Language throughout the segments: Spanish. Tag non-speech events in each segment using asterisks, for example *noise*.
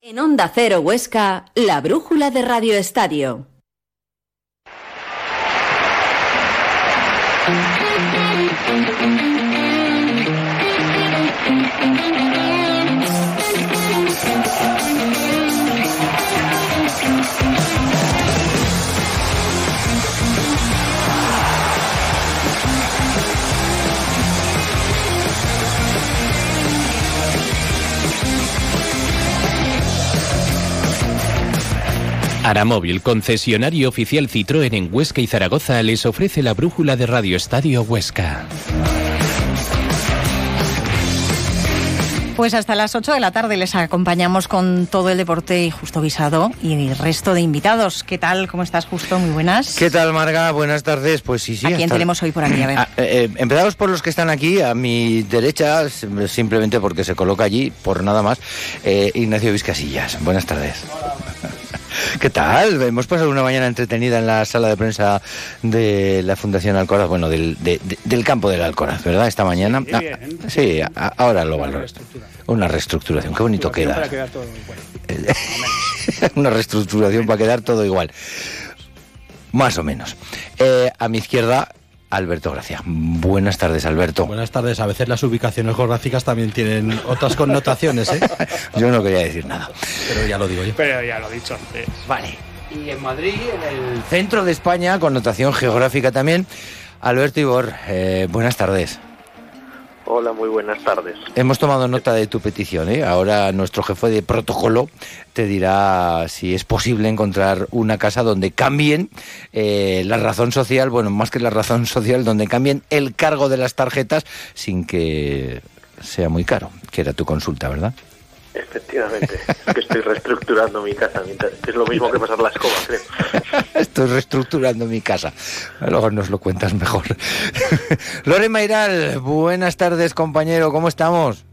En Onda Cero Huesca, la brújula de Radio Estadio. Aramóvil, concesionario oficial Citroën en Huesca y Zaragoza, les ofrece la brújula de Radio Estadio Huesca. Pues hasta las 8 de la tarde les acompañamos con todo el deporte y Justo Guisado y el resto de invitados. ¿Qué tal? ¿Cómo estás, Justo? Muy buenas. ¿Qué tal, Marga? Buenas tardes. Pues sí, sí. ¿A quién tenemos hoy por aquí? A ver. Ah, eh, eh, empezamos por los que están aquí, a mi derecha, simplemente porque se coloca allí, por nada más, eh, Ignacio Vizcasillas. Buenas tardes. ¿Qué tal? Hemos pasado una mañana entretenida en la sala de prensa de la Fundación Alcoraz, bueno, del, del campo del Alcoraz, ¿verdad? Esta mañana. Sí, sí ahora lo valoro. Una reestructuración, qué bonito queda. Igual. *laughs* una reestructuración para quedar todo igual. Más o menos. Eh, a mi izquierda, Alberto Gracia. Buenas tardes, Alberto. Buenas tardes. A veces las ubicaciones geográficas también tienen otras connotaciones, ¿eh? *laughs* yo no quería decir nada. Pero ya lo digo yo. Pero ya lo he dicho antes. Vale. Y en Madrid, en el centro de España, connotación geográfica también, Alberto Ibor. Eh, buenas tardes. Hola, muy buenas tardes. Hemos tomado nota de tu petición. ¿eh? Ahora nuestro jefe de protocolo te dirá si es posible encontrar una casa donde cambien eh, la razón social, bueno, más que la razón social, donde cambien el cargo de las tarjetas sin que sea muy caro, que era tu consulta, ¿verdad? Efectivamente, que estoy reestructurando mi casa, es lo mismo que pasar la escoba, creo. *laughs* Estoy reestructurando mi casa. Luego nos lo cuentas mejor. *laughs* Lore Mairal, buenas tardes, compañero, ¿cómo estamos?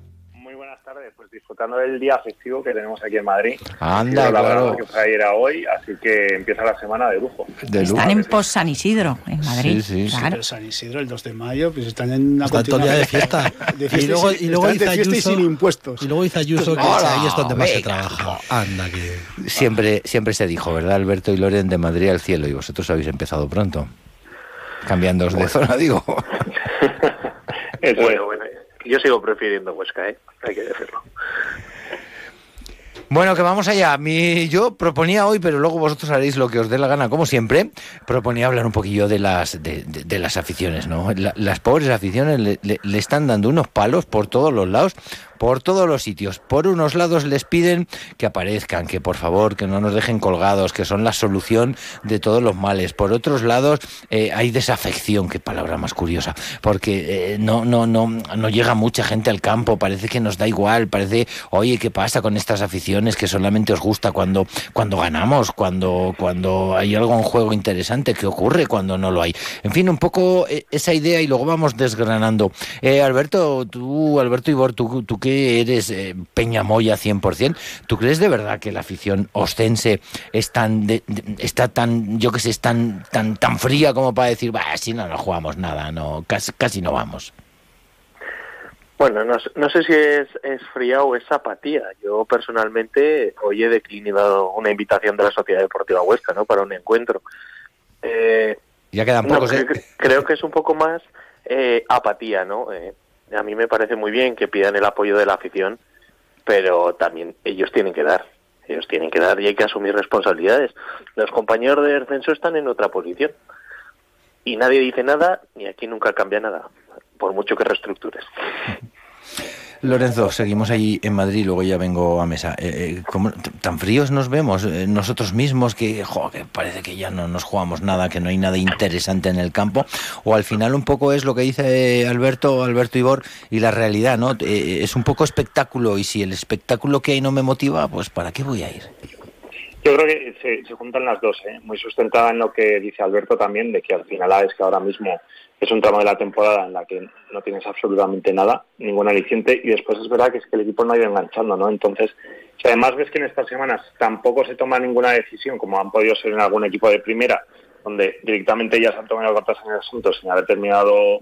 Disfrutando del día festivo que tenemos aquí en Madrid. Anda, claro. que fue ayer a hoy, así que empieza la semana de lujo. están en pos San Isidro, en Madrid. Sí, sí, claro. San Isidro, el 2 de mayo, pues están en una están día de fiesta. *laughs* de fiesta. Y luego, y luego dice Ayuso, y sin impuestos. Y luego dice Ayuso que ahí es donde más se trabaja. Anda, que... Siempre, siempre se dijo, ¿verdad, Alberto y Loren, de Madrid al cielo? Y vosotros habéis empezado pronto. Cambiando de zona, digo. *laughs* bueno, bueno, yo sigo prefiriendo Huesca, ¿eh? hay que decirlo. Bueno, que vamos allá. Mi, yo proponía hoy, pero luego vosotros haréis lo que os dé la gana, como siempre. Proponía hablar un poquillo de las de, las aficiones, ¿no? las pobres aficiones le, están dando unos palos por todos los lados por todos los sitios. Por unos lados les piden que aparezcan, que por favor, que no nos dejen colgados, que son la solución de todos los males. Por otros lados eh, hay desafección, qué palabra más curiosa, porque eh, no, no, no, no llega mucha gente al campo, parece que nos da igual, parece, oye, ¿qué pasa con estas aficiones que solamente os gusta cuando, cuando ganamos, cuando, cuando hay algo en juego interesante? ¿Qué ocurre cuando no lo hay? En fin, un poco eh, esa idea y luego vamos desgranando. Alberto, tú, Alberto Ibor, tú, tú que eres eh, Peñamoya 100%, ¿tú crees de verdad que la afición ostense es tan está tan, yo que sé, es tan, tan, tan fría como para decir, bah, si no, no jugamos nada, no casi, casi no vamos? Bueno, no, no, sé si es, es fría o es apatía. Yo personalmente hoy he declinado una invitación de la Sociedad Deportiva Huesca, ¿no? Para un encuentro. Eh, ya quedan pocos. ¿eh? creo, que es un poco más eh, apatía, ¿no? Eh, a mí me parece muy bien que pidan el apoyo de la afición, pero también ellos tienen que dar. Ellos tienen que dar y hay que asumir responsabilidades. Los compañeros de descenso están en otra posición. Y nadie dice nada y aquí nunca cambia nada, por mucho que reestructures. *laughs* Lorenzo, seguimos ahí en Madrid, luego ya vengo a mesa. Eh, eh ¿Tan fríos nos vemos eh, nosotros mismos que, parece que ya no nos jugamos nada, que no hay nada interesante en el campo? O al final un poco es lo que dice Alberto, Alberto Ibor, y la realidad, ¿no? Eh, es un poco espectáculo y si el espectáculo que hay no me motiva, pues ¿para qué voy a ir? Yo creo que se, se juntan las dos, ¿eh? muy sustentada en lo que dice Alberto también, de que al final es que ahora mismo es un tramo de la temporada en la que no tienes absolutamente nada, ningún aliciente, y después es verdad que es que el equipo no ha ido enganchando, ¿no? Entonces, si además ves que en estas semanas tampoco se toma ninguna decisión, como han podido ser en algún equipo de primera, donde directamente ya se han tomado cartas en el asunto sin haber terminado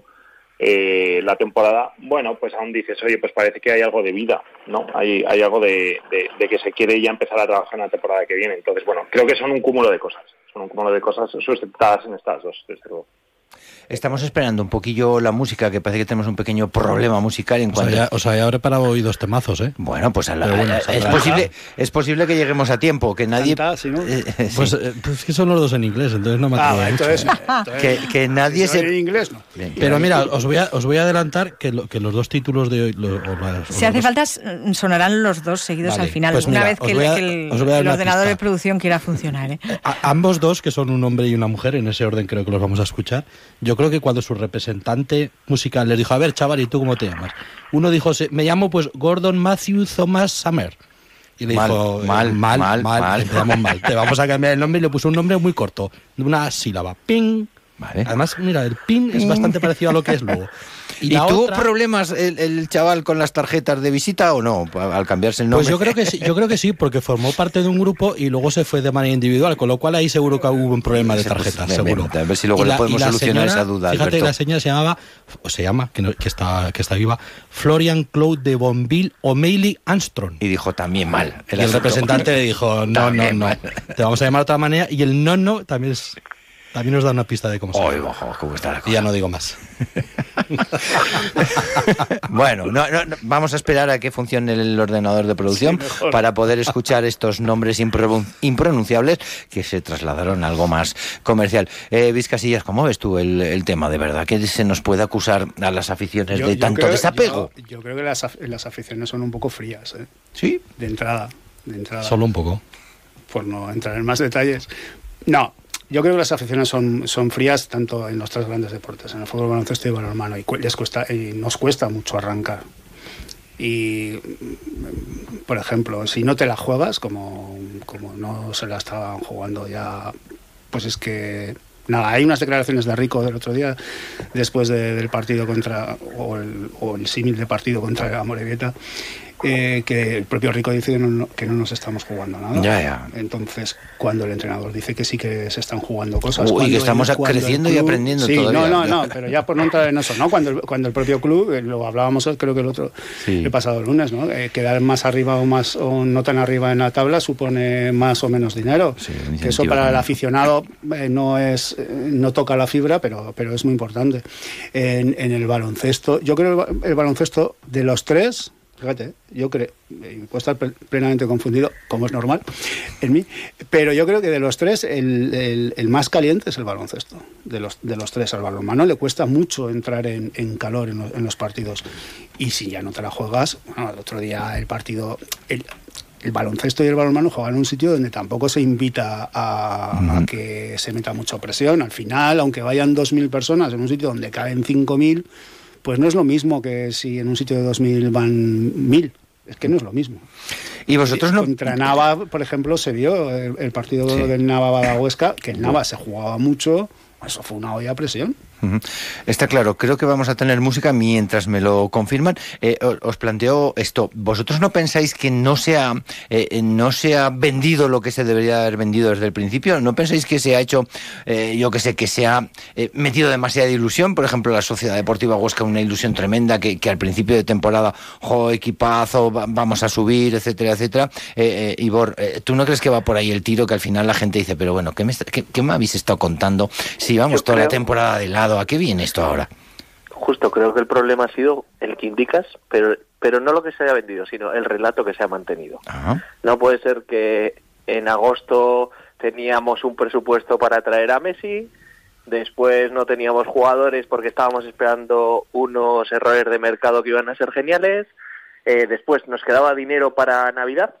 eh, la temporada, bueno, pues aún dices, oye, pues parece que hay algo de vida, ¿no? Hay, hay algo de, de, que se quiere ya empezar a trabajar en la temporada que viene. Entonces, bueno, creo que son un cúmulo de cosas, son un cúmulo de cosas sustentadas en estas dos, desde luego. Estamos esperando un poquillo la música, que parece que tenemos un pequeño problema musical en cuanto... O sea, ya, preparado hoy dos temazos, ¿eh? Bueno, pues es, posible, es posible que lleguemos a tiempo, que nadie... Eh, eh, pues, eh, pues, que son los dos en inglés, entonces no me ah, entonces, que, que, nadie se... En inglés, no. Pero mira, os voy a, os voy a adelantar que, que los dos títulos de hoy... si hace falta, sonarán los dos seguidos al final, pues una vez que, el, ordenador de producción quiera funcionar. ¿eh? ambos dos, que son un hombre y una mujer, en ese orden creo que los vamos a escuchar, yo creo que cuando su representante musical les dijo, a ver, chaval, ¿y tú cómo te llamas? Uno dijo, me llamo pues Gordon Matthew Thomas Summer. Y le dijo, eh, mal, mal, mal, mal, Te, mal. te vamos a cambiar el nombre y le puso un nombre muy corto, de una sílaba. Ping. Además, mira, el pin es bastante parecido a lo que es luego. *laughs* ¿Y, tuvo problemas el, chaval con las tarjetas de visita o no? Al cambiarse el nombre. Pues yo creo que sí, yo creo que sí, porque formó parte de un grupo y luego se fue de manera individual, con lo cual ahí seguro que hubo un problema de tarjetas, seguro. a ver si luego le podemos solucionar esa duda. Fíjate, la señora se llamaba, o se llama, que, está, que está viva, Florian Claude de Bonville O'Malley Armstrong. Y dijo también mal. El, y el representante le dijo, no, no, no, te vamos a llamar de otra manera. Y el no, no también es también nos da una pista de cómo se Oy, cómo está la Y ya no digo más. *laughs* bueno, vamos a esperar a que funcione el ordenador de producción para poder escuchar estos nombres impronunciables que se trasladaron a algo más comercial. Eh, Vizcasillas, ¿cómo ves tú el, tema de verdad? ¿Qué se nos puede acusar a las aficiones de tanto desapego? Yo, creo que las, las, aficiones son un poco frías. ¿eh? ¿Sí? De entrada, de entrada. Solo un poco. Por no entrar en más detalles. No, yo creo que las aficiones son, son frías tanto en los tres grandes deportes, en el fútbol, baloncesto y balonmano, y, les cuesta, y nos cuesta mucho arrancar. Y, por ejemplo, si no te la juegas, como, como no se la estaban jugando ya, pues es que nada, hay unas declaraciones de Rico del otro día, después del partido contra, o el, o el símil de partido contra la Morevieta, eh, que el propio Rico dice que no, que no, nos estamos jugando nada. Ya, ya. Entonces, cuando el entrenador dice que sí que se están jugando cosas. y que estamos creciendo y aprendiendo sí, No, no, no, pero ya por no entrar en eso, ¿no? Cuando el, cuando el propio club, eh, lo hablábamos creo que el otro, el pasado lunes, ¿no? Eh, quedar más arriba o más o no tan arriba en la tabla supone más o menos dinero. que eso para el aficionado no es no toca la fibra, pero, pero es muy importante. En, en el baloncesto, yo creo el, el baloncesto de los tres Fíjate, yo creo, puedo estar plenamente confundido, como es normal en mí, pero yo creo que de los tres, el, más caliente es el baloncesto. De los, de los tres, al balonmano le cuesta mucho entrar en, calor en los, partidos. Y si ya no te la juegas, bueno, el otro día el partido. El, baloncesto y el balonmano juegan en un sitio donde tampoco se invita a, a, que se meta mucha presión. Al final, aunque vayan 2.000 personas en un sitio donde caben 5.000, pues no es lo mismo que si en un sitio de 2.000 van 1.000. Es que no es lo mismo. Y vosotros no. Contra Nava, por ejemplo, se vio el, partido del Nava Badahuesca, que en Nava se jugaba mucho, eso fue una olla a presión. Está claro, creo que vamos a tener música mientras me lo confirman. Eh, os planteo esto, ¿vosotros no pensáis que no se, ha, eh, no se ha vendido lo que se debería haber vendido desde el principio? ¿No pensáis que se ha hecho, eh, yo que sé, que se ha metido demasiada ilusión? Por ejemplo, la Sociedad Deportiva Huesca, una ilusión tremenda que, al principio de temporada, jo, equipazo, vamos a subir, etcétera, etcétera. Ivor, ¿tú no crees que va por ahí el tiro que al final la gente dice, pero bueno, ¿qué me, qué, me habéis estado contando si vamos toda la temporada de lado? ¿A qué viene esto ahora? Justo, creo que el problema ha sido el que indicas, pero, pero no lo que se haya vendido, sino el relato que se ha mantenido. No puede ser que en agosto teníamos un presupuesto para traer a Messi, después no teníamos jugadores porque estábamos esperando unos errores de mercado que iban a ser geniales, eh, después nos quedaba dinero para Navidad,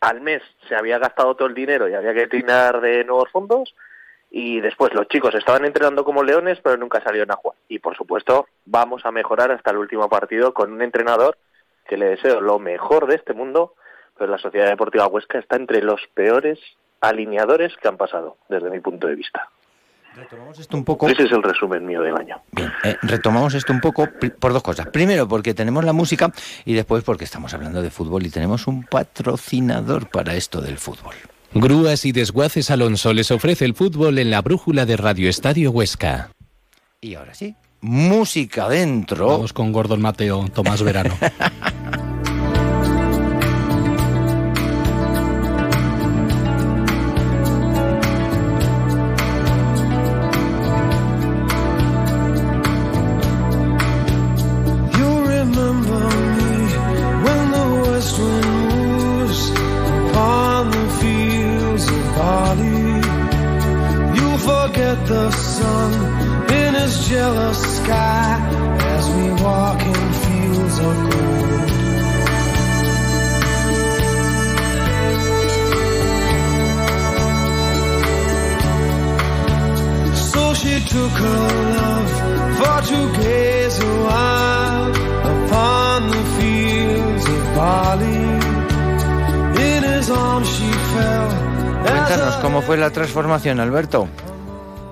al mes se había gastado todo el dinero y había que tirar de nuevos fondos, y después los chicos estaban entrenando como leones, pero nunca salieron a jugar. Y por supuesto, vamos a mejorar hasta el último partido con un entrenador que le deseo lo mejor de este mundo, pero la Sociedad Deportiva Huesca está entre los peores alineadores que han pasado, desde mi punto de vista. Retomamos esto un poco. Ese es el resumen mío del año. Bien, eh, retomamos esto un poco por dos cosas. Primero, porque tenemos la música y después porque estamos hablando de fútbol y tenemos un patrocinador para esto del fútbol. Grúas y Desguaces Alonso les ofrece el fútbol en la brújula de Radio Estadio Huesca. Y ahora sí, música dentro. Vamos con Gordon Mateo, Tomás Verano. *laughs* Cuéntanos, ¿cómo fue la transformación, Alberto?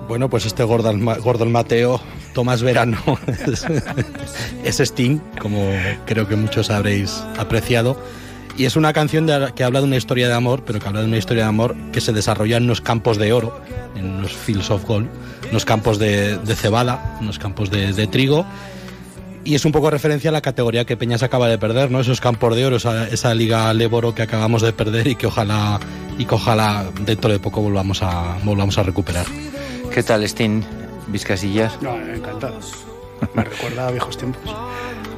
Bueno, pues este Gordon, Gordon Mateo, Tomás Verano, *laughs* es Sting, como creo que muchos habréis apreciado. Y es una canción que habla de una historia de amor, pero que habla de una historia de amor que se desarrolla en los campos de oro, en los fields of gold, en los campos de, cebada, en los campos de, trigo. Y es un poco referencia a la categoría que Peñas acaba de perder, ¿no? Esos campos de oro, esa, esa liga Leboro que acabamos de perder y que ojalá y que ojalá dentro de poco volvamos a volvamos a recuperar. ¿Qué tal, Sting? ¿Vizcasillas? No, encantado. Me recuerda a viejos tiempos.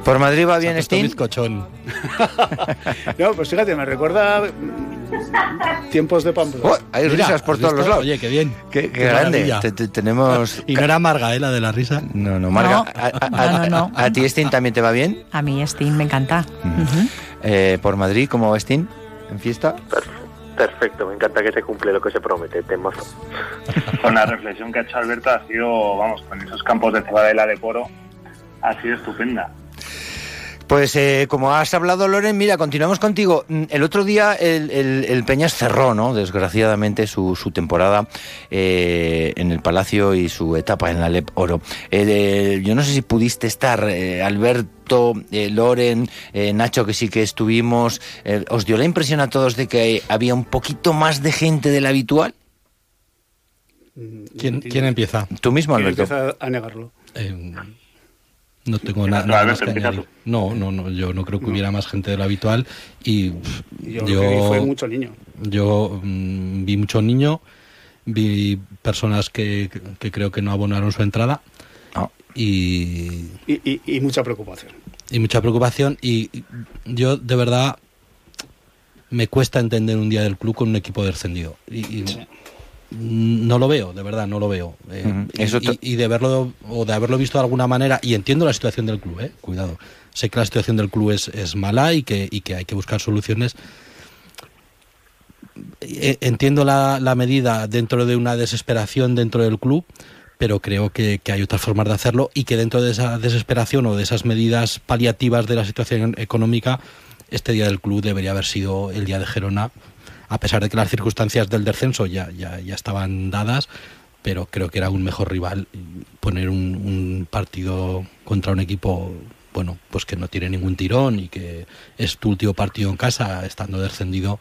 ¿Por Madrid va bien, Sting? bizcochón. *laughs* no, pues fíjate, me recuerda mm, tiempos de Pamplona. Oh, hay risas por todos los lados. Oye, qué bien. Qué, grande. tenemos... ¿Y no era Marga, eh, la de la risa? No, no, Marga. a, no, a, ti, Sting, también te va bien? A mí, Sting, me encanta. Eh, ¿Por Madrid cómo va Sting? ¿En fiesta? Perfecto, me encanta que se cumple lo que se promete, temazo. Con *laughs* la reflexión que ha hecho Alberto ha sido, vamos, con esos campos de cebadela de poro, ha sido estupenda. Pues eh, como has hablado, Loren, mira, continuamos contigo. Mm, el otro día el, Peñas cerró, ¿no? Desgraciadamente, su, temporada eh, en el Palacio y su etapa en la LEP Oro. Eh, yo no sé si pudiste estar, Alberto, Loren, Nacho, que sí que estuvimos. ¿Os dio la impresión a todos de que había un poquito más de gente de la habitual? ¿Quién, ¿quién empieza? Tú mismo, Alberto. Empieza a negarlo. No tengo nada, más que añadir. No, no, no, yo no creo que hubiera más gente de lo habitual y yo, fue mucho niño. Yo mm, vi mucho niño, vi personas que, creo que no abonaron su entrada y, y, mucha preocupación. Y mucha preocupación y yo de verdad me cuesta entender un día del club con un equipo descendido. Y, no lo veo, de verdad, no lo veo. Eh, y, de verlo o de haberlo visto de alguna manera, y entiendo la situación del club, eh, cuidado. Sé que la situación del club es, es mala y que, y que hay que buscar soluciones. Eh, entiendo la, la, medida dentro de una desesperación dentro del club, pero creo que, que, hay otras formas de hacerlo y que dentro de esa desesperación o de esas medidas paliativas de la situación económica, este día del club debería haber sido el día de Gerona a pesar de que las circunstancias del descenso ya, ya, ya estaban dadas, pero creo que era un mejor rival poner un, partido contra un equipo bueno, pues que no tiene ningún tirón y que es tu último partido en casa estando descendido,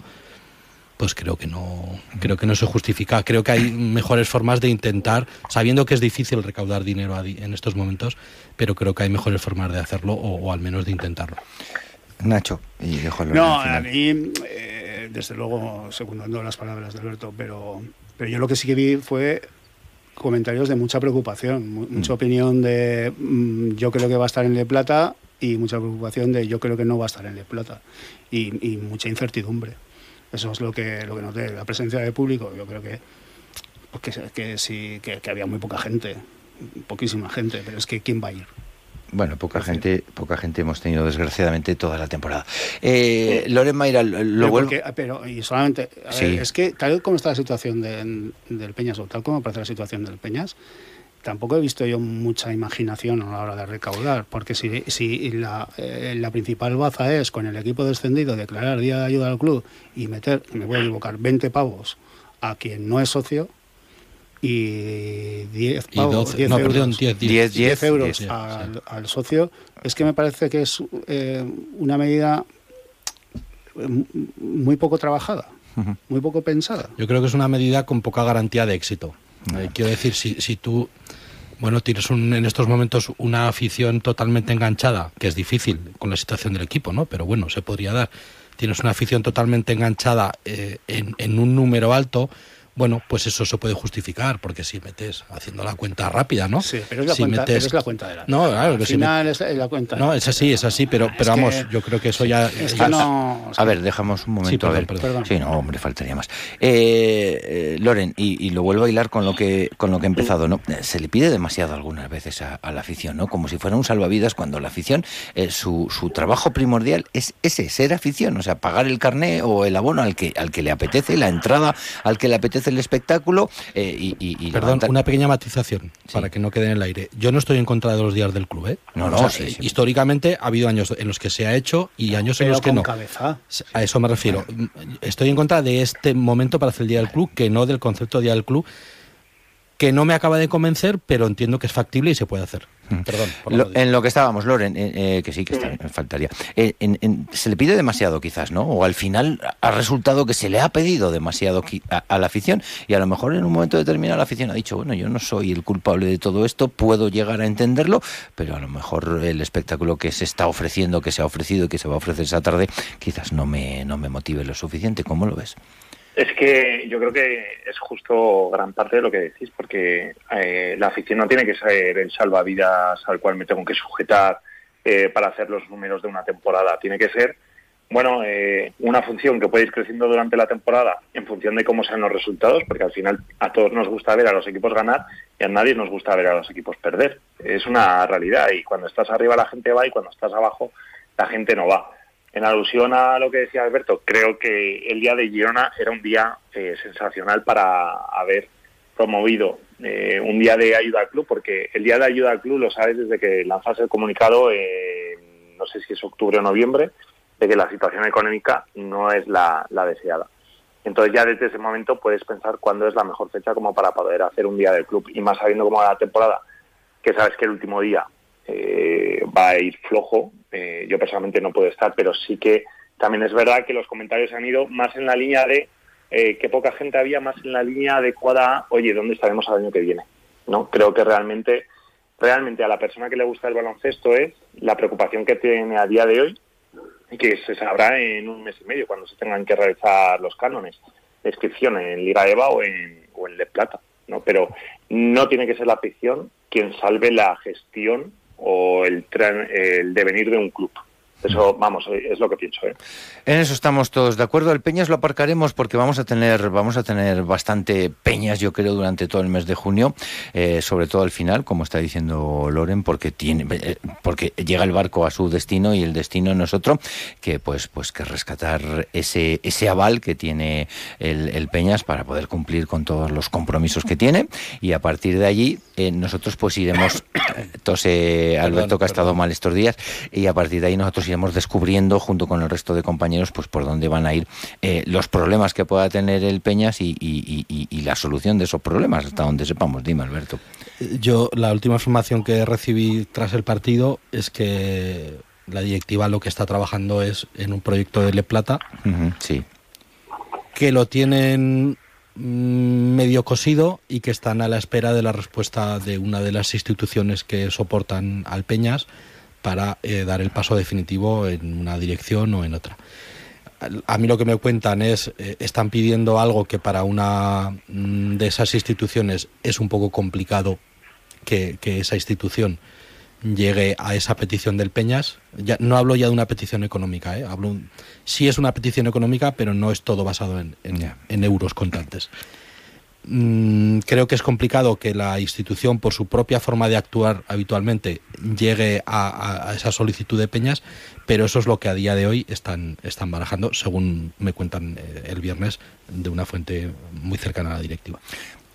pues creo que no creo que no se justifica. Creo que hay mejores formas de intentar, sabiendo que es difícil recaudar dinero en estos momentos, pero creo que hay mejores formas de hacerlo o, al menos de intentarlo. Nacho, y dejo No, a mí eh, desde luego, secundando las palabras de Alberto, pero, pero yo lo que sí que vi fue comentarios de mucha preocupación, mucha mm. opinión de mm, yo creo que va a estar en Le Plata y mucha preocupación de yo creo que no va a estar en Le Plata y, mucha incertidumbre. Eso es lo que, lo que noté. La presencia de público, yo creo que, pues que, sí, que había muy poca gente, poquísima gente, pero es que ¿quién va a ir? Bueno, poca gente, poca gente hemos tenido desgraciadamente toda la temporada. Eh, Loren Mayra, lo vuelvo. pero y solamente, es que tal como está la situación del Peñas o tal como parece la situación del Peñas, tampoco he visto yo mucha imaginación a la hora de recaudar, porque si, si la, eh, la principal baza es con el equipo descendido declarar día de ayuda al club y meter, me voy a equivocar, 20 pavos a quien no es socio, y 10 euros, 10, euros al, socio, es que me parece que es eh, una medida muy poco trabajada, muy poco pensada. Yo creo que es una medida con poca garantía de éxito. Eh, quiero decir, si, si tú Bueno, tienes un, en estos momentos una afición totalmente enganchada, que es difícil con la situación del equipo, ¿no? Pero bueno, se podría dar. Tienes una afición totalmente enganchada eh, en, en un número alto bueno, pues eso se puede justificar, porque si metes haciendo la cuenta rápida, ¿no? Sí, pero es la, si cuenta, metes... pero es la cuenta de la. No, claro, Al que si final es la cuenta. No, es así, es así, pero, pero Es vamos, que- yo creo que eso ya. Es ya- que no. A ver, dejamos un momento. Sí, perdón, a ver. perdón. Perdón. Sí, no, hombre, faltaría más. Eh, eh, Loren, y, y lo vuelvo a hilar con lo que con lo que he empezado, ¿no? Eh, Se le pide demasiado algunas veces a, a la afición, ¿no? Como si fuera un salvavidas cuando la afición, eh, su, su trabajo primordial es ese, ser afición, o sea, pagar el carné o el abono al que al que le apetece, la entrada al que le apetece el espectáculo eh, y, y- y Perdón, levantar- una pequeña matización Sí. para que no quede en el aire. Yo no estoy en contra de los días del club, ¿eh? No, no, O sea, sí, sí. Históricamente ha habido años en los que se ha hecho y años en los que con no. cabeza. A eso me refiero. Estoy en contra de este momento para hacer el Día del Club, que no del concepto de Día del Club, que no me acaba de convencer, pero entiendo que es factible y se puede hacer. Perdón. Lo- modestia. en lo que estábamos, Loren, eh, eh, que sí, que está, faltaría. Eh, en- en- se le pide demasiado, quizás, ¿no? O al final ha resultado que se le ha pedido demasiado a, a la afición y a lo mejor en un momento determinado la afición ha dicho, bueno, yo no soy el culpable de todo esto, puedo llegar a entenderlo, pero a lo mejor el espectáculo que se está ofreciendo, que se ha ofrecido y que se va a ofrecer esa tarde, quizás no me, no me motive lo suficiente. ¿Cómo lo ves? Es que yo creo que es justo gran parte de lo que decís, porque eh, la afición no tiene que ser el salvavidas al cual me tengo que sujetar eh, para hacer los números de una temporada. Tiene que ser, bueno, eh, una función que puede ir creciendo durante la temporada en función de cómo sean los resultados, porque al final a todos nos gusta ver a los equipos ganar y a nadie nos gusta ver a los equipos perder. Es una realidad y cuando estás arriba la gente va y cuando estás abajo la gente no va. En alusión a lo que decía Alberto, creo que el día de Girona era un día eh, sensacional para haber promovido eh, un día de ayuda al club, porque el día de ayuda al club lo sabes desde que lanzas el comunicado, eh, no sé si es octubre o noviembre, de que la situación económica no es la, la deseada. Entonces ya desde ese momento puedes pensar cuándo es la mejor fecha como para poder hacer un día del club. Y más sabiendo cómo va la temporada, que sabes que el último día va a ir flojo. Eh, yo personalmente no puedo estar, pero sí que también es verdad que los comentarios han ido más en la línea de eh, que poca gente había, más en la línea adecuada a, oye, ¿dónde estaremos al año que viene? no Creo que realmente, realmente a la persona que le gusta el baloncesto es la preocupación que tiene a día de hoy y que se sabrá en un mes y medio cuando se tengan que realizar los cánones de inscripción en Liga EVA o en, o en Le Plata. ¿no? Pero no tiene que ser la afición quien salve la gestión o el, el devenir de un club. Eso, vamos, es lo que pienso. ¿eh? En eso estamos todos de acuerdo. El Peñas lo aparcaremos porque vamos a tener, vamos a tener bastante peñas, yo creo, durante todo el mes de junio, eh, sobre todo al final, como está diciendo Loren, porque tiene, eh, porque llega el barco a su destino y el destino no es otro que, pues, pues que rescatar ese, ese aval que tiene el, el Peñas para poder cumplir con todos los compromisos que tiene y a partir de allí eh, nosotros pues iremos, *coughs* tose Alberto que ha estado perdón. mal estos días y a partir de ahí nosotros iremos descubriendo junto con el resto de compañeros pues por dónde van a ir eh, los problemas que pueda tener el Peñas y, y- y- y la solución de esos problemas hasta donde sepamos. Dime, Alberto. Yo, la última información que recibí tras el partido es que la directiva lo que está trabajando es en un proyecto de Le Plata, sí. que lo tienen medio cosido y que están a la espera de la respuesta de una de las instituciones que soportan al Peñas para eh, dar el paso definitivo en una dirección o en otra. A mí lo que me cuentan es, eh, están pidiendo algo que para una mm, de esas instituciones es un poco complicado que, que esa institución llegue a esa petición del Peñas. Ya, no hablo ya de una petición económica, ¿eh? hablo un- sí es una petición económica, pero no es todo basado en, en- Ya. en euros contantes. Mm, creo que es complicado que la institución, por su propia forma de actuar habitualmente, llegue a, a- a esa solicitud de peñas, pero eso es lo que a día de hoy están, están barajando, según me cuentan eh, el viernes de una fuente muy cercana a la directiva.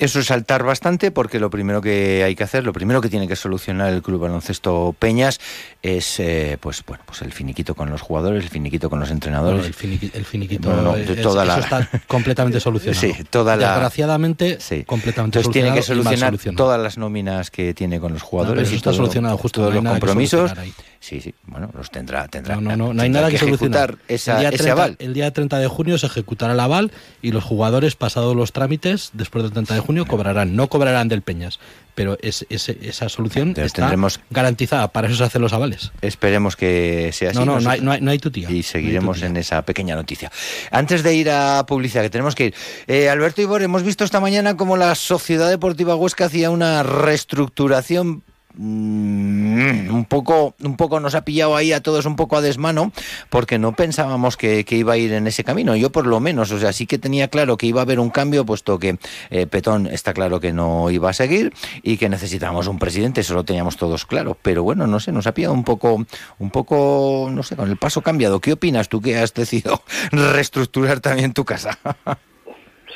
Eso es saltar bastante porque lo primero que hay que hacer, lo primero que tiene que solucionar el Club Baloncesto Peñas es eh, pues bueno, pues el finiquito con los jugadores, el finiquito con los entrenadores. Bueno, el, finiqui- el finiquito, No, es- eso está completamente *laughs* solucionado. Sí, toda la- Desgraciadamente, Sí. completamente Entonces tiene que solucionar todas las nóminas que tiene con los jugadores eso y está todo- solucionado justo, todos los compromisos. Sí, sí, bueno, los tendrá, tendrá. No, no, no, no hay nada que, ejecutar esa, el día ese aval. El día 30 de junio se ejecutará el aval y los jugadores, pasados los trámites, después del 30 de junio, cobrarán. No cobrarán del Peñas, pero es, esa solución Entonces está tendremos- garantizada. Para eso se hacen los avales. Esperemos que sea así. No, no, no hay, no, hay, no. Y seguiremos en esa pequeña noticia. Antes de ir a publicidad, que tenemos que ir. Eh, Alberto Ibor, hemos visto esta mañana cómo la Sociedad Deportiva Huesca hacía una reestructuración. Mm, un poco un poco nos ha pillado ahí a todos un poco a desmano porque no pensábamos que, iba a ir en ese camino. Yo por lo menos o sea sí que tenía claro que iba a haber un cambio puesto que eh, Petón está claro que no iba a seguir y que necesitábamos un presidente eso lo teníamos todos claro. Pero bueno no sé nos ha pillado un poco un poco no sé con el paso cambiado. Qué opinas tú que has decidido *laughs* reestructurar también tu casa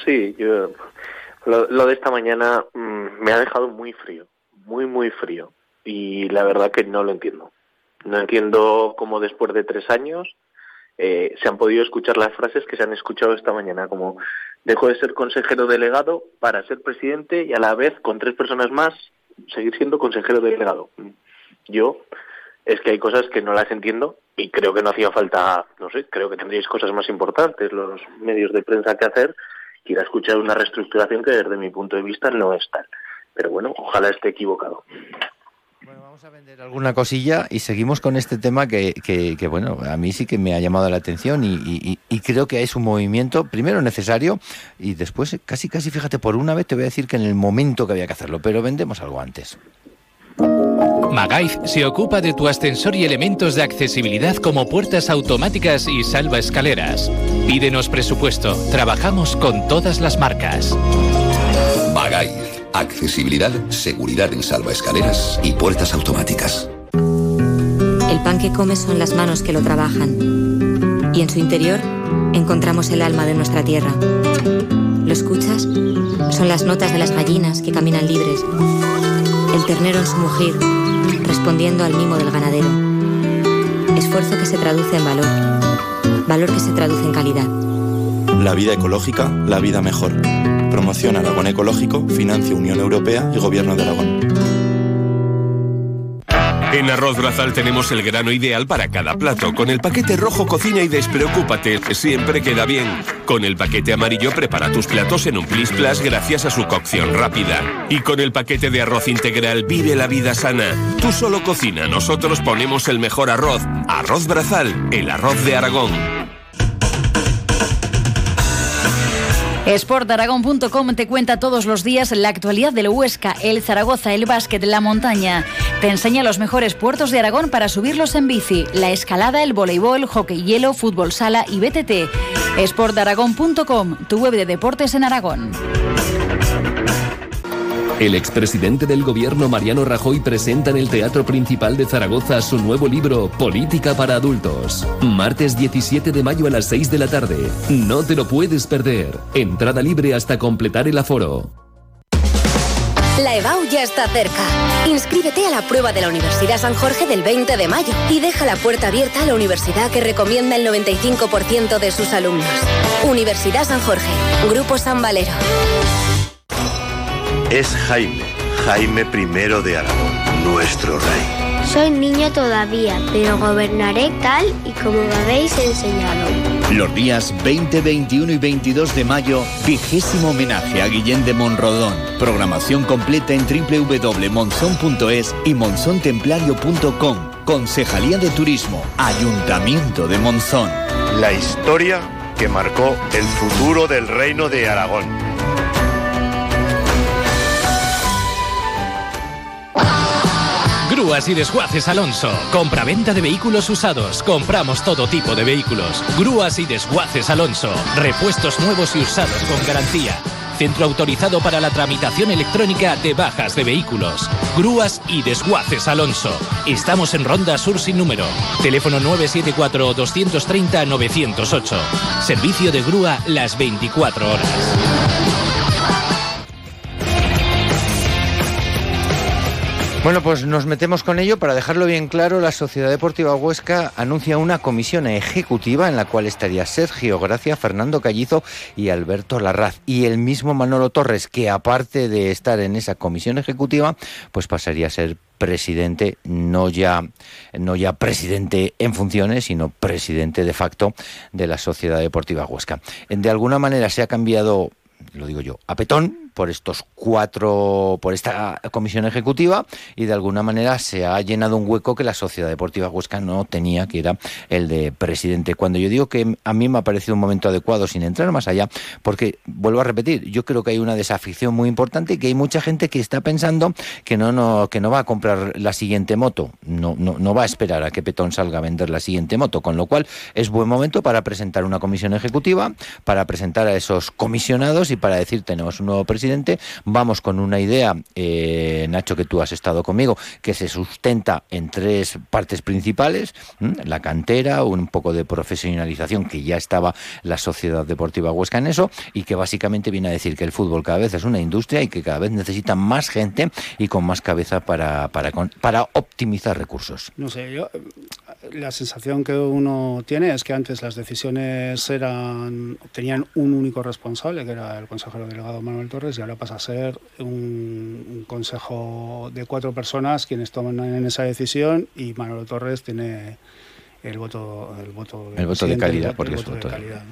Sí, yo, lo, lo de esta mañana mm, me ha dejado muy frío, muy, muy frío. Y la verdad que no lo entiendo. No entiendo cómo después de tres años eh, se han podido escuchar las frases que se han escuchado esta mañana, como dejo de ser consejero delegado para ser presidente y a la vez con tres personas más seguir siendo consejero delegado. Yo es que hay cosas que no las entiendo y creo que no hacía falta, no sé, creo que tendríais cosas más importantes los medios de prensa que hacer que ir a escuchar una reestructuración que desde mi punto de vista no es tal. Pero bueno, ojalá esté equivocado. Bueno, vamos a vender alguna cosilla y seguimos con este tema que, que, que, bueno, a mí sí que me ha llamado la atención y, y- y creo que es un movimiento, primero necesario y después casi, casi, fíjate, por una vez te voy a decir que en el momento que había que hacerlo, pero vendemos algo antes. Magaiz se ocupa de tu ascensor y elementos de accesibilidad como puertas automáticas y salva escaleras. Pídenos presupuesto. Trabajamos con todas las marcas. Bagaiz. Accesibilidad, seguridad en salvaescaleras y puertas automáticas. El pan que comes son las manos que lo trabajan. Y en su interior encontramos el alma de nuestra tierra. ¿Lo escuchas? Son las notas de las gallinas que caminan libres. El ternero en su mugir, respondiendo al mimo del ganadero. Esfuerzo que se traduce en valor. Valor que se traduce en calidad. La vida ecológica, la vida mejor. Promoción Aragón Ecológico, financia Unión Europea y Gobierno de Aragón. En Arroz Brazal tenemos el grano ideal para cada plato. Con el paquete rojo cocina y despreocúpate, siempre queda bien. Con el paquete amarillo prepara tus platos en un plis plas gracias a su cocción rápida. Y con el paquete de arroz integral vive la vida sana. Tú solo cocina, nosotros ponemos el mejor arroz. Arroz Brazal, el arroz de Aragón. Sportaragón.com te cuenta todos los días la actualidad del Huesca, el Zaragoza, el básquet, la montaña. Te enseña los mejores puertos de Aragón para subirlos en bici, la escalada, el voleibol, hockey hielo, fútbol sala y BTT. Sportaragón.com, tu web de deportes en Aragón. El expresidente del gobierno Mariano Rajoy presenta en el Teatro Principal de Zaragoza su nuevo libro Política para Adultos. Martes 17 de mayo a las 6 de la tarde. No te lo puedes perder. Entrada libre hasta completar el aforo. La EBAU ya está cerca. Inscríbete a la prueba de la Universidad San Jorge del 20 de mayo y deja la puerta abierta a la universidad que recomienda el 95% de sus alumnos. Universidad San Jorge, Grupo San Valero. Es Jaime, Jaime I de Aragón, nuestro rey. Soy niño todavía, pero gobernaré tal y como me habéis enseñado. Los días 20, 21 y 22 de mayo, vigésimo homenaje a Guillén de Monrodón. Programación completa en www.monzón.es y monzontemplario.com. Concejalía de Turismo, Ayuntamiento de Monzón. La historia que marcó el futuro del reino de Aragón. Grúas y desguaces Alonso. Compra-venta de vehículos usados. Compramos todo tipo de vehículos. Grúas y desguaces Alonso. Repuestos nuevos y usados con garantía. Centro autorizado para la tramitación electrónica de bajas de vehículos. Grúas y desguaces Alonso. Estamos en Ronda Sur sin número. Teléfono 974-230-908. Servicio de grúa las 24 horas. Bueno, pues nos metemos con ello. Para dejarlo bien claro, la Sociedad Deportiva Huesca anuncia una comisión ejecutiva en la cual estaría Sergio Gracia, Fernando Callizo y Alberto Larraz. Y el mismo Manolo Torres, que aparte de estar en esa comisión ejecutiva, pues pasaría a ser presidente, no ya, no ya presidente en funciones, sino presidente de facto de la Sociedad Deportiva Huesca. De alguna manera se ha cambiado, lo digo yo, a petón, por estos cuatro, por esta comisión ejecutiva y de alguna manera se ha llenado un hueco que la Sociedad Deportiva Huesca no tenía, que era el de presidente. Cuando yo digo que a mí me ha parecido un momento adecuado sin entrar más allá, porque vuelvo a repetir, yo creo que hay una desafición muy importante y que hay mucha gente que está pensando que no, no, que no va a comprar la siguiente moto, no, no, no va a esperar a que Petón salga a vender la siguiente moto, con lo cual es buen momento para presentar una comisión ejecutiva, para presentar a esos comisionados y para decir tenemos un nuevo presidente Vamos con una idea, eh, Nacho, que tú has estado conmigo, que se sustenta en tres partes principales, la cantera, un poco de profesionalización, que ya estaba la Sociedad Deportiva Huesca en eso, y que básicamente viene a decir que el fútbol cada vez es una industria y que cada vez necesita más gente y con más cabeza para, para, para optimizar recursos. No sé, yo la sensación que uno tiene es que antes las decisiones eran tenían un único responsable, que era el consejero delegado Manuel Torres, y ahora pasa a ser un, consejo de cuatro personas quienes toman esa decisión y Manuel Torres tiene el voto el voto, el voto de calidad, porque es voto de calidad.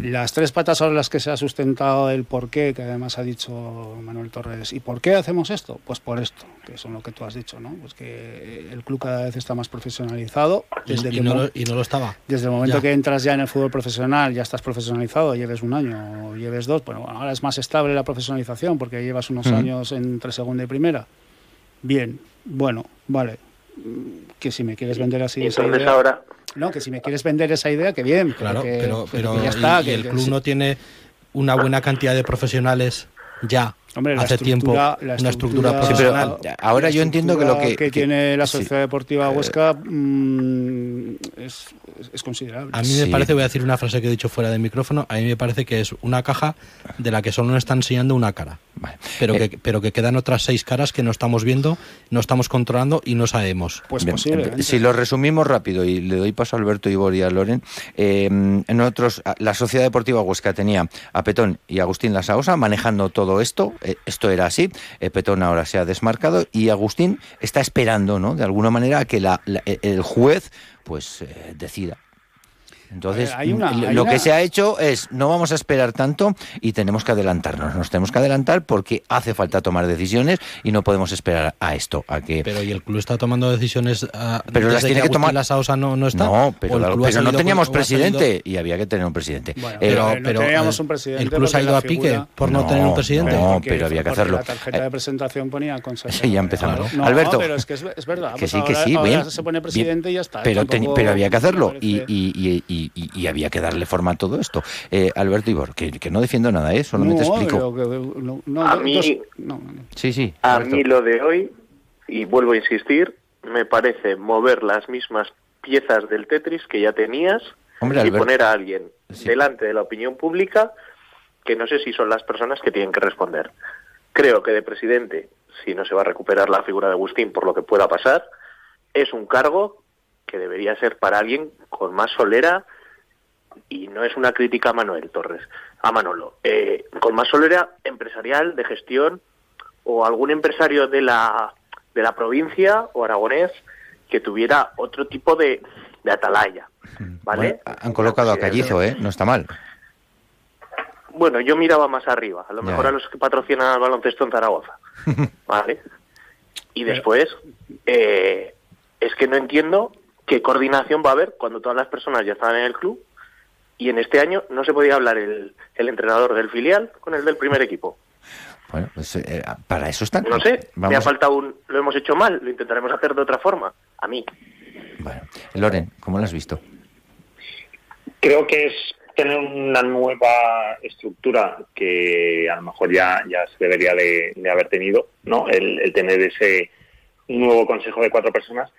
Las tres patas sobre las que se ha sustentado el por qué, que además ha dicho Manuel Torres, ¿y por qué hacemos esto? Pues por esto, que son lo que tú has dicho, ¿no? Pues que el club cada vez está más profesionalizado. Desde y, que no, lo, y no, lo, estaba. Desde el momento que entras ya en el fútbol profesional, ya estás profesionalizado, lleves un año o lleves dos, bueno, ahora es más estable la profesionalización porque llevas unos años entre segunda y primera. Bien, bueno, vale, que si me quieres vender así esa idea, ahora no que si me quieres vender esa idea que bien claro pero, pero ya está el club no tiene una buena cantidad de profesionales ya hace tiempo una estructura profesional. ahora yo entiendo que lo que, tiene la Sociedad Deportiva Huesca mm, es, es, considerable. A mí me parece, voy a decir una frase que he dicho fuera del micrófono, a mí me parece que es una caja de la que solo nos están enseñando una cara. Pero, que, eh, pero que quedan otras seis caras que no estamos viendo, no estamos controlando y no sabemos. Pues posible. Si lo resumimos rápido y le doy paso a Alberto Ibor y a Loren, eh, nosotros, la Sociedad Deportiva Huesca tenía a Petón y Agustín Lasaosa manejando todo esto, eh, esto era así, eh, Petón ahora se ha desmarcado y Agustín está esperando, ¿no? De alguna manera a que la, el juez pues eh, decida. Entonces, lo que se ha hecho es, no vamos a esperar tanto y tenemos que adelantarnos. Nos tenemos que adelantar porque hace falta tomar decisiones y no podemos esperar a esto, a que... Pero ¿y el club está tomando decisiones ah, Pero las tiene que, tomar... La Sausa no, no está? No, pero, no teníamos presidente y había que tener un presidente. pero, no teníamos un presidente ¿El club ha ido a pique por no, tener un presidente? No, pero había que hacerlo. La tarjeta de presentación ponía consejero. ya empezamos. Alberto... pero es que es, verdad. Que sí, que sí. Bien, se pone presidente y ya está. Pero, pero había que hacerlo y había que darle forma a todo esto. Eh, Alberto Ibor, que, que, no defiendo nada, ¿eh? solamente explico. a mí, sí, sí, a mí lo de hoy, y vuelvo a insistir, me parece mover las mismas piezas del Tetris que ya tenías y poner a alguien delante de la opinión pública que no sé si son las personas que tienen que responder. Creo que de presidente, si no se va a recuperar la figura de Agustín por lo que pueda pasar, es un cargo que debería ser para alguien con más solera y no es una crítica a Manuel Torres, a Manolo, eh, con más solera empresarial, de gestión, o algún empresario de la, de la provincia o aragonés que tuviera otro tipo de, de atalaya. ¿vale? han colocado a Callizo, ¿eh? No está mal. Bueno, yo miraba más arriba, a lo mejor a los que patrocinan al baloncesto en Zaragoza. *laughs* ¿Vale? Y después, eh, es que no entiendo qué coordinación va a haber cuando todas las personas ya están en el club y en este año no se podía hablar el, el entrenador del filial con el del primer equipo. Bueno, pues eh, para eso están. No sé, me ha faltado un... Lo hemos hecho mal, lo intentaremos hacer de otra forma. A mí. Bueno, Loren, ¿cómo lo has visto? Creo que es tener una nueva estructura que a lo mejor ya, ya se debería de, haber tenido, ¿no? El, el, tener ese nuevo consejo de cuatro personas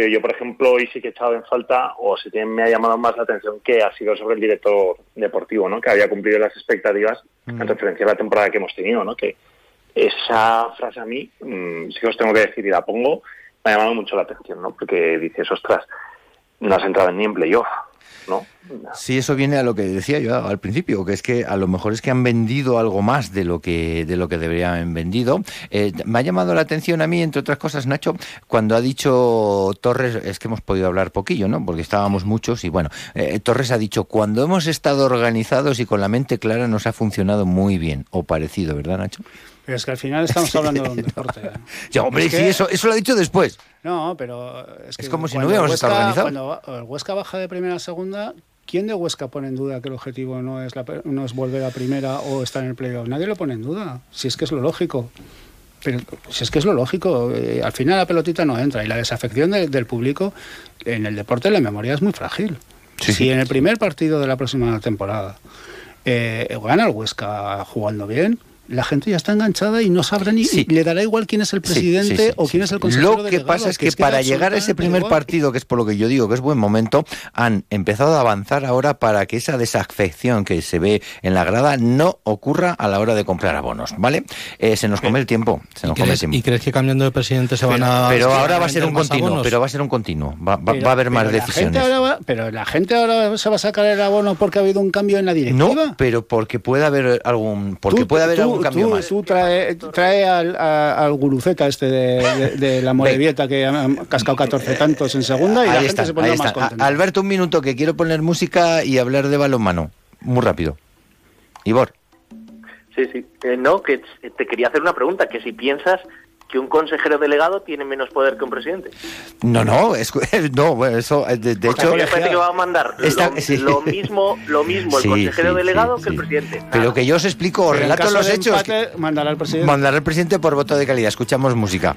pero yo, por ejemplo, hoy sí que he echado en falta, o se me ha llamado más la atención, que ha sido sobre el director deportivo, ¿no? que había cumplido las expectativas en referencia a la temporada que hemos tenido. ¿no? Que esa frase a mí, mm, sí que os tengo que decir y la pongo, me ha llamado mucho la atención, ¿no? porque dices, ostras, no has entrado ni en playoff, ¿no? Sí, eso viene a lo que decía yo al principio, que es que a lo mejor es que han vendido algo más de lo que de lo que deberían haber vendido. Eh, me ha llamado la atención a mí, entre otras cosas, Nacho, cuando ha dicho Torres, es que hemos podido hablar poquillo, ¿no? Porque estábamos muchos y bueno, eh, Torres ha dicho, cuando hemos estado organizados y con la mente clara nos ha funcionado muy bien, o parecido, ¿verdad, Nacho? Pero es que al final estamos *laughs* hablando de un deporte. ¿eh? *laughs* Ya, hombre, Es sí, que- eso, eso lo ha dicho después. No, pero es, que Es como si no hubiéramos estado organizados. Cuando el Huesca baja de primera a segunda, ¿quién de Huesca pone en duda que el objetivo no es, la, no es volver a primera o estar en el playoff? Nadie lo pone en duda, si es que es lo lógico. Pero si es que es lo lógico, eh, al final la pelotita no entra y la desafección de- del público en el deporte la memoria es muy frágil. si en el primer partido de la próxima temporada eh, gana el Huesca jugando bien, la gente ya está enganchada y no sabrá ni le dará igual quién es el presidente sí, sí, o sí, quién es el consejero Lo que delegado, pasa es que, para llegar a ese primer igual. partido, que es por lo que yo digo que es buen momento, han empezado a avanzar ahora para que esa desafección que se ve en la grada no ocurra a la hora de comprar abonos, ¿vale? Eh, se nos come el tiempo, se nos come el ¿Crees- tiempo. ¿Y crees que cambiando de presidente se van a... Pero ahora va a ser un continuo, abonos? pero va a ser un continuo, va, va- Pero- va a haber más la decisiones. ahora va- pero la gente ahora se va a sacar el abono porque ha habido un cambio en la directiva. No, pero porque puede haber algún, porque Tú- puede haber tú- algún cambio tú- más. Tú trae, trae al, a- al guruceta este de, de- de la Morevieta que ha cascado 14 tantos en segunda y la Ahí gente está, se pondrá ahí más contenta. Alberto, un minuto que quiero poner música y hablar de balonmano, muy rápido. Ivor. Sí, sí. Eh, no, que te quería hacer una pregunta, que si piensas que un consejero delegado tiene menos poder que un presidente. No, no, es, *laughs* no, bueno, eso, eh, de, hecho... me parece que va a mandar Está- lo, sí. lo mismo, lo mismo el Sí, consejero sí, delegado sí, que el presidente. Pero que yo os explico, os relato caso los de hechos. empate, mandará al presidente. Mandará al presidente por voto de calidad. Escuchamos música.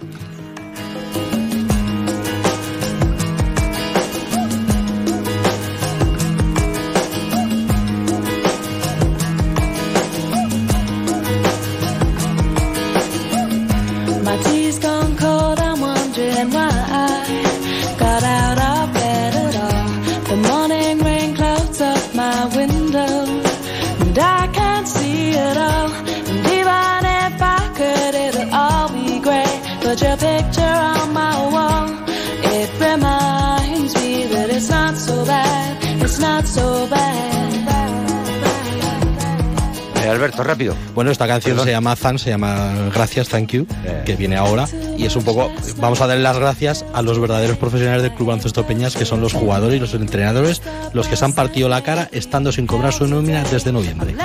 Alberto, rápido. Bueno, esta canción se llama Zan, se llama Gracias, Thank You, que viene ahora. Y es un poco, vamos a darle las gracias a los verdaderos profesionales del Club Baloncesto Peñas, que son los jugadores y los entrenadores, los que se han partido la cara estando sin cobrar su nómina desde noviembre.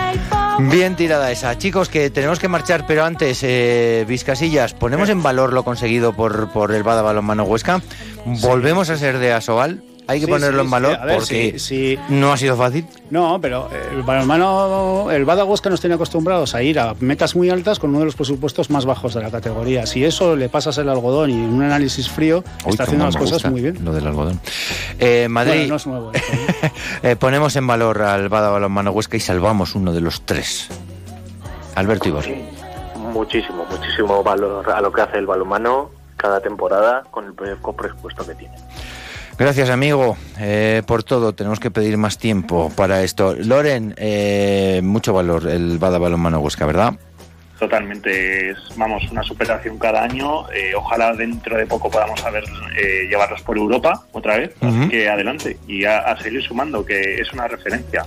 Bien tirada esa. Chicos, que tenemos que marchar, pero antes, eh, Vizcasillas, ponemos en valor lo conseguido por, por el Bada Balonmano Huesca. Volvemos a ser de Asobal. Hay que Sí, ponerlo sí, en valor sí. Ver, porque sí, sí. no ha sido fácil. No, pero el balonmano, el Bada Huesca nos tiene acostumbrados a ir a metas muy altas con uno de los presupuestos más bajos de la categoría. Si eso le pasas el algodón y un análisis frío, Uy, está haciendo las cosas muy bien. Lo del algodón. Eh, Madrid, Bueno, no es nuevo. esto, ¿no? *laughs* eh, ponemos en valor al Bada Balonmano Huesca y salvamos uno de los tres. Alberto Ivor. Muchísimo, muchísimo valor a lo que hace el balonmano cada temporada con el poco presupuesto que tiene. Gracias, amigo, eh, por todo. Tenemos que pedir más tiempo para esto. Loren, eh, mucho valor el Bada Balonmano Huesca, ¿verdad? Totalmente, es, vamos, una superación cada año. eh, ojalá dentro de poco podamos saber eh, llevarlos por Europa otra vez. Así que adelante y a, a seguir sumando, que es una referencia.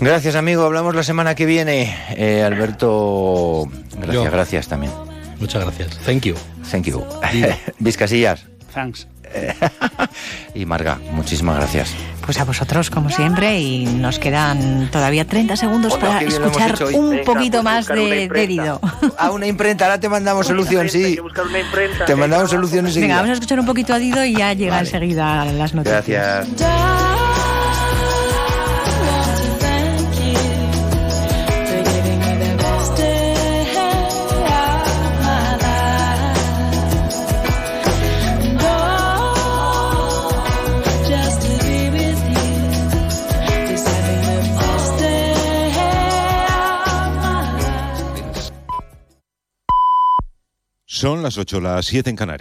Gracias, amigo. Hablamos la semana que viene. Eh, Alberto, gracias, Yo. gracias también. Muchas gracias. Thank you. Thank you. *laughs* Vizcasillas Thanks. *laughs* y Marga, muchísimas gracias. Pues a vosotros, como siempre, y nos quedan todavía 30 segundos Bueno, para escuchar un Venga, poquito pues más de, de. *laughs* A una imprenta, ahora te mandamos solución, sí. Te mandamos solución Venga, enseguida. vamos a escuchar un poquito a Dido y ya llega Vale. enseguida las noticias. Gracias. Son las 8, las 7 en Canarias.